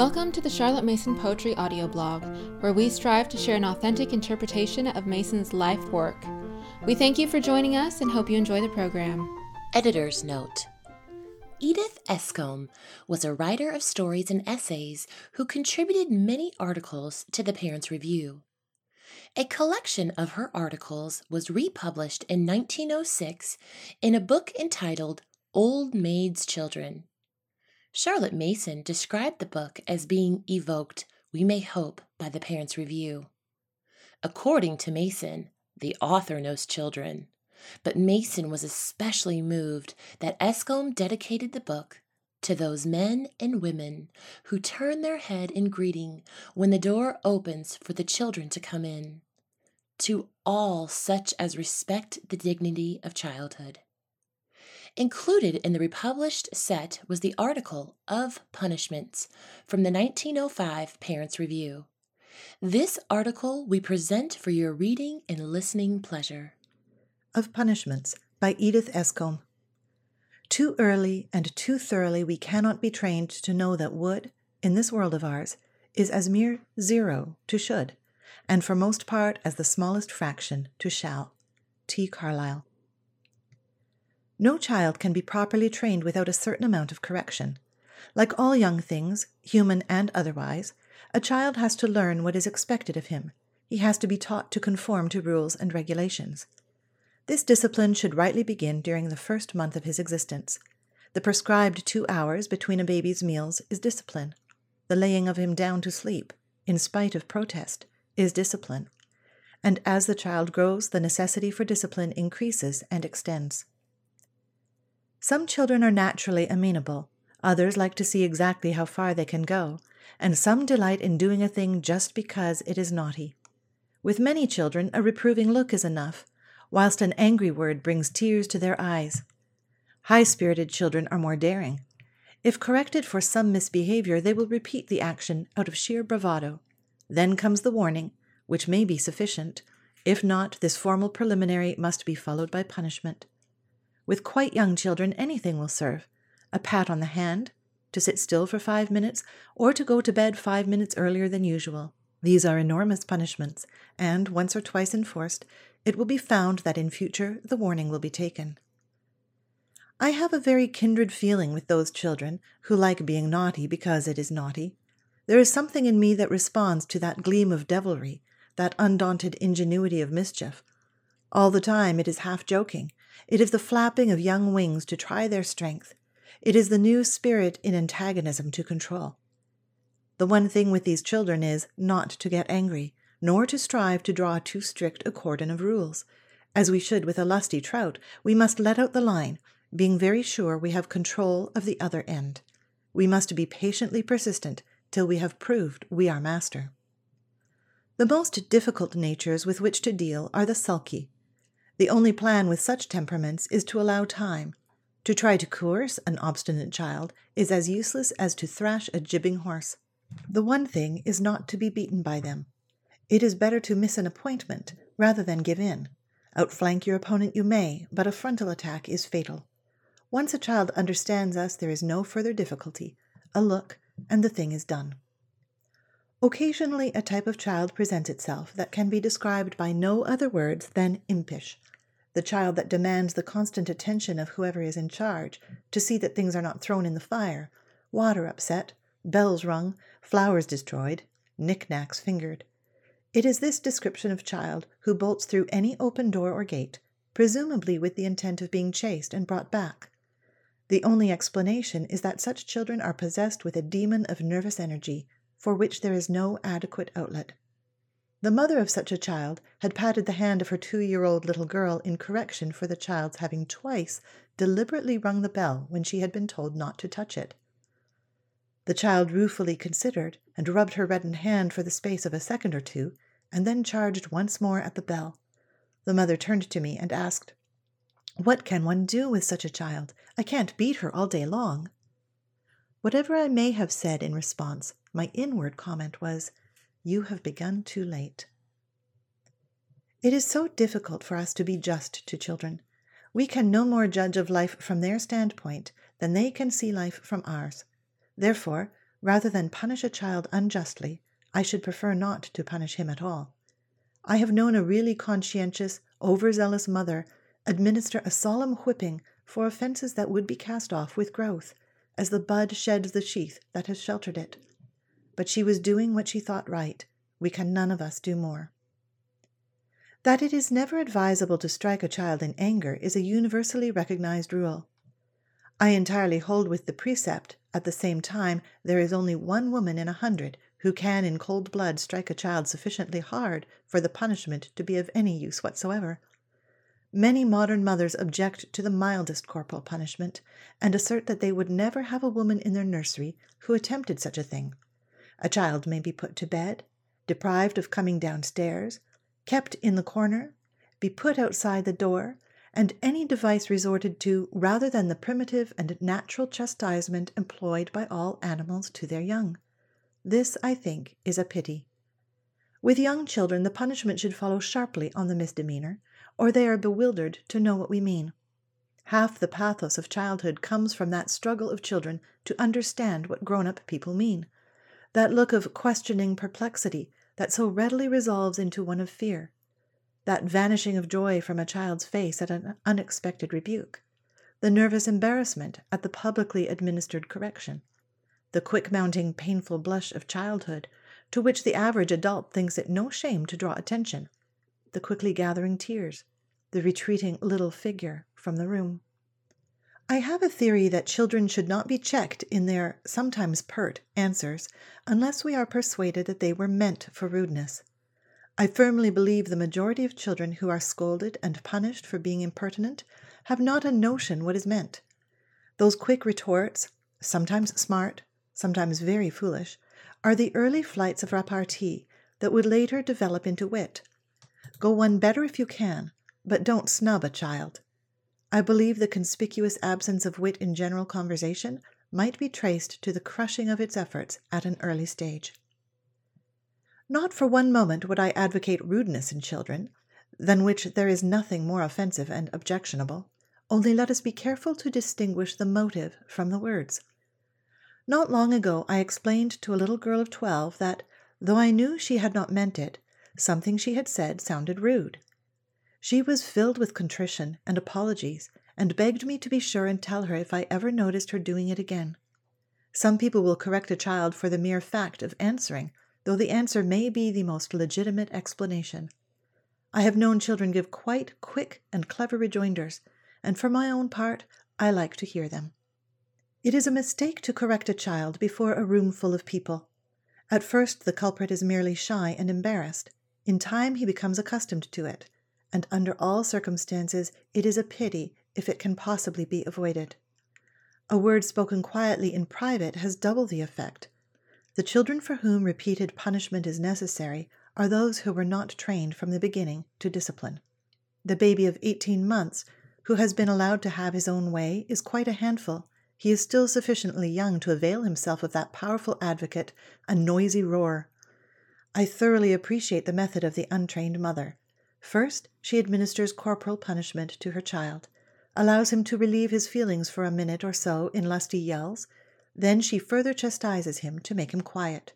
Welcome to the Charlotte Mason Poetry audio blog, where we strive to share an authentic interpretation of Mason's life work. We thank you for joining us and hope you enjoy the program. Editor's Note Edith Escombe was a writer of stories and essays who contributed many articles to the Parents Review. A collection of her articles was republished in 1906 in a book entitled Old Maid's Children. Charlotte Mason described the book as being evoked, we may hope, by the Parents' Review. According to Mason, the author knows children, but Mason was especially moved that Escombe dedicated the book to those men and women who turn their head in greeting when the door opens for the children to come in, to all such as respect the dignity of childhood. Included in the republished set was the article of punishments from the 1905 Parents Review. This article we present for your reading and listening pleasure. Of Punishments by Edith Escombe. Too early and too thoroughly we cannot be trained to know that would, in this world of ours, is as mere zero to should, and for most part as the smallest fraction to shall. T. Carlyle. No child can be properly trained without a certain amount of correction. Like all young things, human and otherwise, a child has to learn what is expected of him. He has to be taught to conform to rules and regulations. This discipline should rightly begin during the first month of his existence. The prescribed two hours between a baby's meals is discipline. The laying of him down to sleep, in spite of protest, is discipline. And as the child grows, the necessity for discipline increases and extends. Some children are naturally amenable, others like to see exactly how far they can go, and some delight in doing a thing just because it is naughty. With many children, a reproving look is enough, whilst an angry word brings tears to their eyes. High spirited children are more daring. If corrected for some misbehavior, they will repeat the action out of sheer bravado. Then comes the warning, which may be sufficient. If not, this formal preliminary must be followed by punishment. With quite young children, anything will serve a pat on the hand, to sit still for five minutes, or to go to bed five minutes earlier than usual. These are enormous punishments, and once or twice enforced, it will be found that in future the warning will be taken. I have a very kindred feeling with those children who like being naughty because it is naughty. There is something in me that responds to that gleam of devilry, that undaunted ingenuity of mischief. All the time it is half joking, it is the flapping of young wings to try their strength. It is the new spirit in antagonism to control. The one thing with these children is not to get angry, nor to strive to draw too strict a cordon of rules. As we should with a lusty trout, we must let out the line, being very sure we have control of the other end. We must be patiently persistent till we have proved we are master. The most difficult natures with which to deal are the sulky, the only plan with such temperaments is to allow time. To try to coerce an obstinate child is as useless as to thrash a jibbing horse. The one thing is not to be beaten by them. It is better to miss an appointment rather than give in. Outflank your opponent you may, but a frontal attack is fatal. Once a child understands us, there is no further difficulty. A look, and the thing is done. Occasionally, a type of child presents itself that can be described by no other words than impish the child that demands the constant attention of whoever is in charge to see that things are not thrown in the fire, water upset, bells rung, flowers destroyed, knickknacks fingered. It is this description of child who bolts through any open door or gate, presumably with the intent of being chased and brought back. The only explanation is that such children are possessed with a demon of nervous energy for which there is no adequate outlet. The mother of such a child had patted the hand of her two year old little girl in correction for the child's having twice deliberately rung the bell when she had been told not to touch it. The child ruefully considered and rubbed her reddened hand for the space of a second or two, and then charged once more at the bell. The mother turned to me and asked, What can one do with such a child? I can't beat her all day long. Whatever I may have said in response, my inward comment was, you have begun too late. It is so difficult for us to be just to children. We can no more judge of life from their standpoint than they can see life from ours. Therefore, Rather than punish a child unjustly, I should prefer not to punish him at all. I have known a really conscientious, overzealous mother administer a solemn whipping for offences that would be cast off with growth, as the bud sheds the sheath that has sheltered it. But she was doing what she thought right. We can none of us do more. That it is never advisable to strike a child in anger is a universally recognized rule. I entirely hold with the precept, at the same time, there is only one woman in a hundred who can in cold blood strike a child sufficiently hard for the punishment to be of any use whatsoever. Many modern mothers object to the mildest corporal punishment, and assert that they would never have a woman in their nursery who attempted such a thing. A child may be put to bed, deprived of coming downstairs, kept in the corner, be put outside the door, and any device resorted to rather than the primitive and natural chastisement employed by all animals to their young. This, I think, is a pity. With young children, the punishment should follow sharply on the misdemeanor, or they are bewildered to know what we mean. Half the pathos of childhood comes from that struggle of children to understand what grown up people mean, that look of questioning perplexity that so readily resolves into one of fear that vanishing of joy from a child's face at an unexpected rebuke, the nervous embarrassment at the publicly administered correction, the quick mounting painful blush of childhood, to which the average adult thinks it no shame to draw attention, the quickly gathering tears, the retreating little figure from the room. I have a theory that children should not be checked in their sometimes pert answers unless we are persuaded that they were meant for rudeness. I firmly believe the majority of children who are scolded and punished for being impertinent have not a notion what is meant. Those quick retorts, sometimes smart, sometimes very foolish, are the early flights of repartee that would later develop into wit. Go one better if you can, but don't snub a child. I believe the conspicuous absence of wit in general conversation might be traced to the crushing of its efforts at an early stage. Not for one moment would I advocate rudeness in children, than which there is nothing more offensive and objectionable, only let us be careful to distinguish the motive from the words. Not long ago I explained to a little girl of twelve that, though I knew she had not meant it, something she had said sounded rude. She was filled with contrition and apologies, and begged me to be sure and tell her if I ever noticed her doing it again. Some people will correct a child for the mere fact of answering though the answer may be the most legitimate explanation. I have known children give quite quick and clever rejoinders, and for my own part, I like to hear them. It is a mistake to correct a child before a room full of people. At first, the culprit is merely shy and embarrassed. In time, he becomes accustomed to it, and under all circumstances, it is a pity if it can possibly be avoided. A word spoken quietly in private has double the effect the children for whom repeated punishment is necessary are those who were not trained from the beginning to discipline. The baby of 18 months who has been allowed to have his own way is quite a handful. He is still sufficiently young to avail himself of that powerful advocate, a noisy roar. I thoroughly appreciate the method of the untrained mother. First, she administers corporal punishment to her child, allows him to relieve his feelings for a minute or so in lusty yells, then she further chastises him to make him quiet.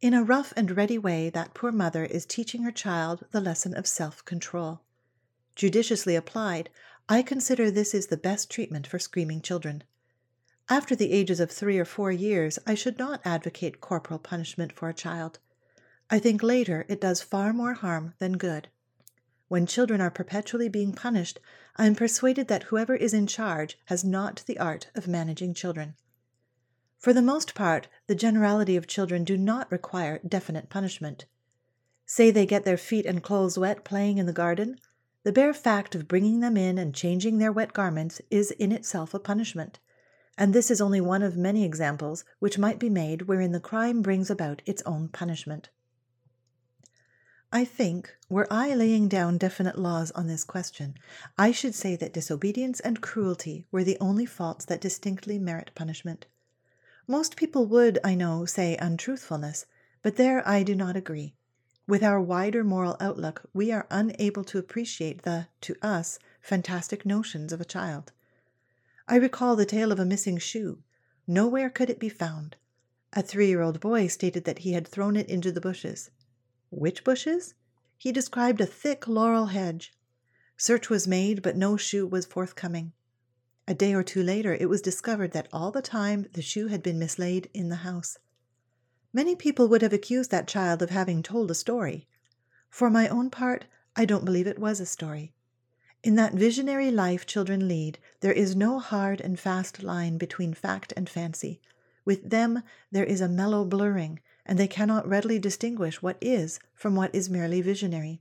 In a rough and ready way, that poor mother is teaching her child the lesson of self control. Judiciously applied, I consider this is the best treatment for screaming children. After the ages of three or four years, I should not advocate corporal punishment for a child. I think later it does far more harm than good. When children are perpetually being punished, I am persuaded that whoever is in charge has not the art of managing children. For the most part, the generality of children do not require definite punishment. Say they get their feet and clothes wet playing in the garden, the bare fact of bringing them in and changing their wet garments is in itself a punishment, and this is only one of many examples which might be made wherein the crime brings about its own punishment. I think, were I laying down definite laws on this question, I should say that disobedience and cruelty were the only faults that distinctly merit punishment. Most people would, I know, say untruthfulness, but there I do not agree. With our wider moral outlook, we are unable to appreciate the, to us, fantastic notions of a child. I recall the tale of a missing shoe. Nowhere could it be found. A three year old boy stated that he had thrown it into the bushes. Which bushes? He described a thick laurel hedge. Search was made, but no shoe was forthcoming. A day or two later, it was discovered that all the time the shoe had been mislaid in the house. Many people would have accused that child of having told a story. For my own part, I don't believe it was a story. In that visionary life children lead, there is no hard and fast line between fact and fancy. With them, there is a mellow blurring, and they cannot readily distinguish what is from what is merely visionary.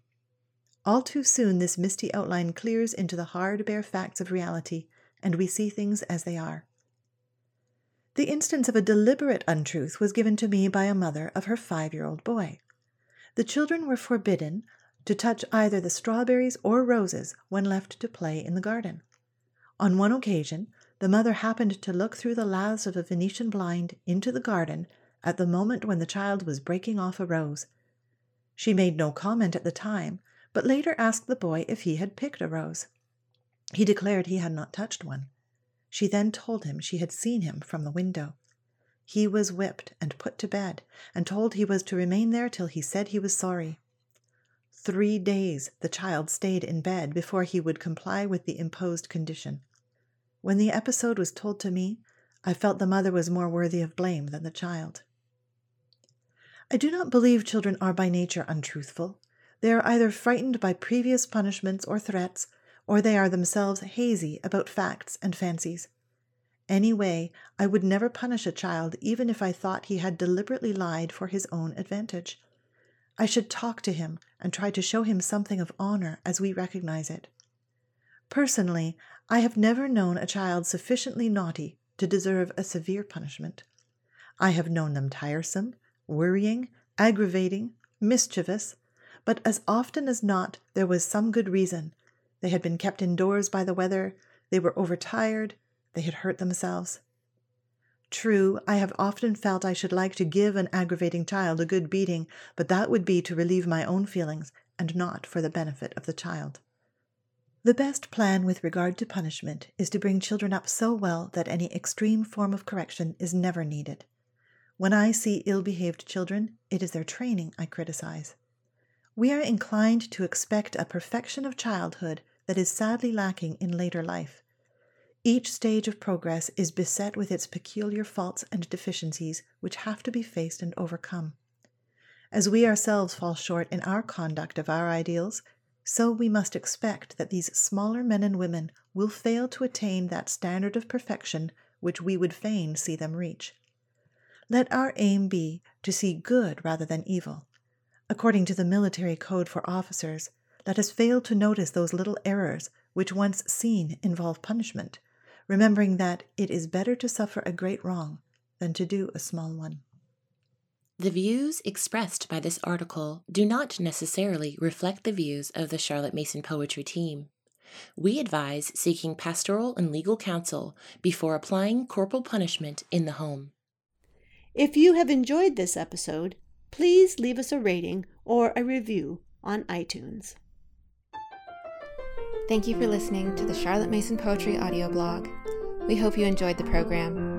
All too soon, this misty outline clears into the hard, bare facts of reality, and we see things as they are. The instance of a deliberate untruth was given to me by a mother of her five year old boy. The children were forbidden to touch either the strawberries or roses when left to play in the garden. On one occasion, the mother happened to look through the laths of a Venetian blind into the garden at the moment when the child was breaking off a rose. She made no comment at the time, but later asked the boy if he had picked a rose. He declared he had not touched one. She then told him she had seen him from the window. He was whipped and put to bed, and told he was to remain there till he said he was sorry. Three days the child stayed in bed before he would comply with the imposed condition. When the episode was told to me, I felt the mother was more worthy of blame than the child. I do not believe children are by nature untruthful. They are either frightened by previous punishments or threats, or they are themselves hazy about facts and fancies. Anyway, I would never punish a child even if I thought he had deliberately lied for his own advantage. I should talk to him and try to show him something of honor as we recognize it. Personally, I have never known a child sufficiently naughty to deserve a severe punishment. I have known them tiresome, worrying, aggravating, mischievous, but as often as not there was some good reason. They had been kept indoors by the weather, they were overtired, they had hurt themselves. True, I have often felt I should like to give an aggravating child a good beating, but that would be to relieve my own feelings and not for the benefit of the child. The best plan with regard to punishment is to bring children up so well that any extreme form of correction is never needed. When I see ill behaved children, it is their training I criticize. We are inclined to expect a perfection of childhood that is sadly lacking in later life. Each stage of progress is beset with its peculiar faults and deficiencies which have to be faced and overcome. As we ourselves fall short in our conduct of our ideals, so we must expect that these smaller men and women will fail to attain that standard of perfection which we would fain see them reach. Let our aim be to see good rather than evil. According to the military code for officers, let us fail to notice those little errors which, once seen, involve punishment, remembering that it is better to suffer a great wrong than to do a small one. The views expressed by this article do not necessarily reflect the views of the Charlotte Mason Poetry team. We advise seeking pastoral and legal counsel before applying corporal punishment in the home. If you have enjoyed this episode, please leave us a rating or a review on iTunes. Thank you for listening to the Charlotte Mason Poetry audio blog. We hope you enjoyed the program.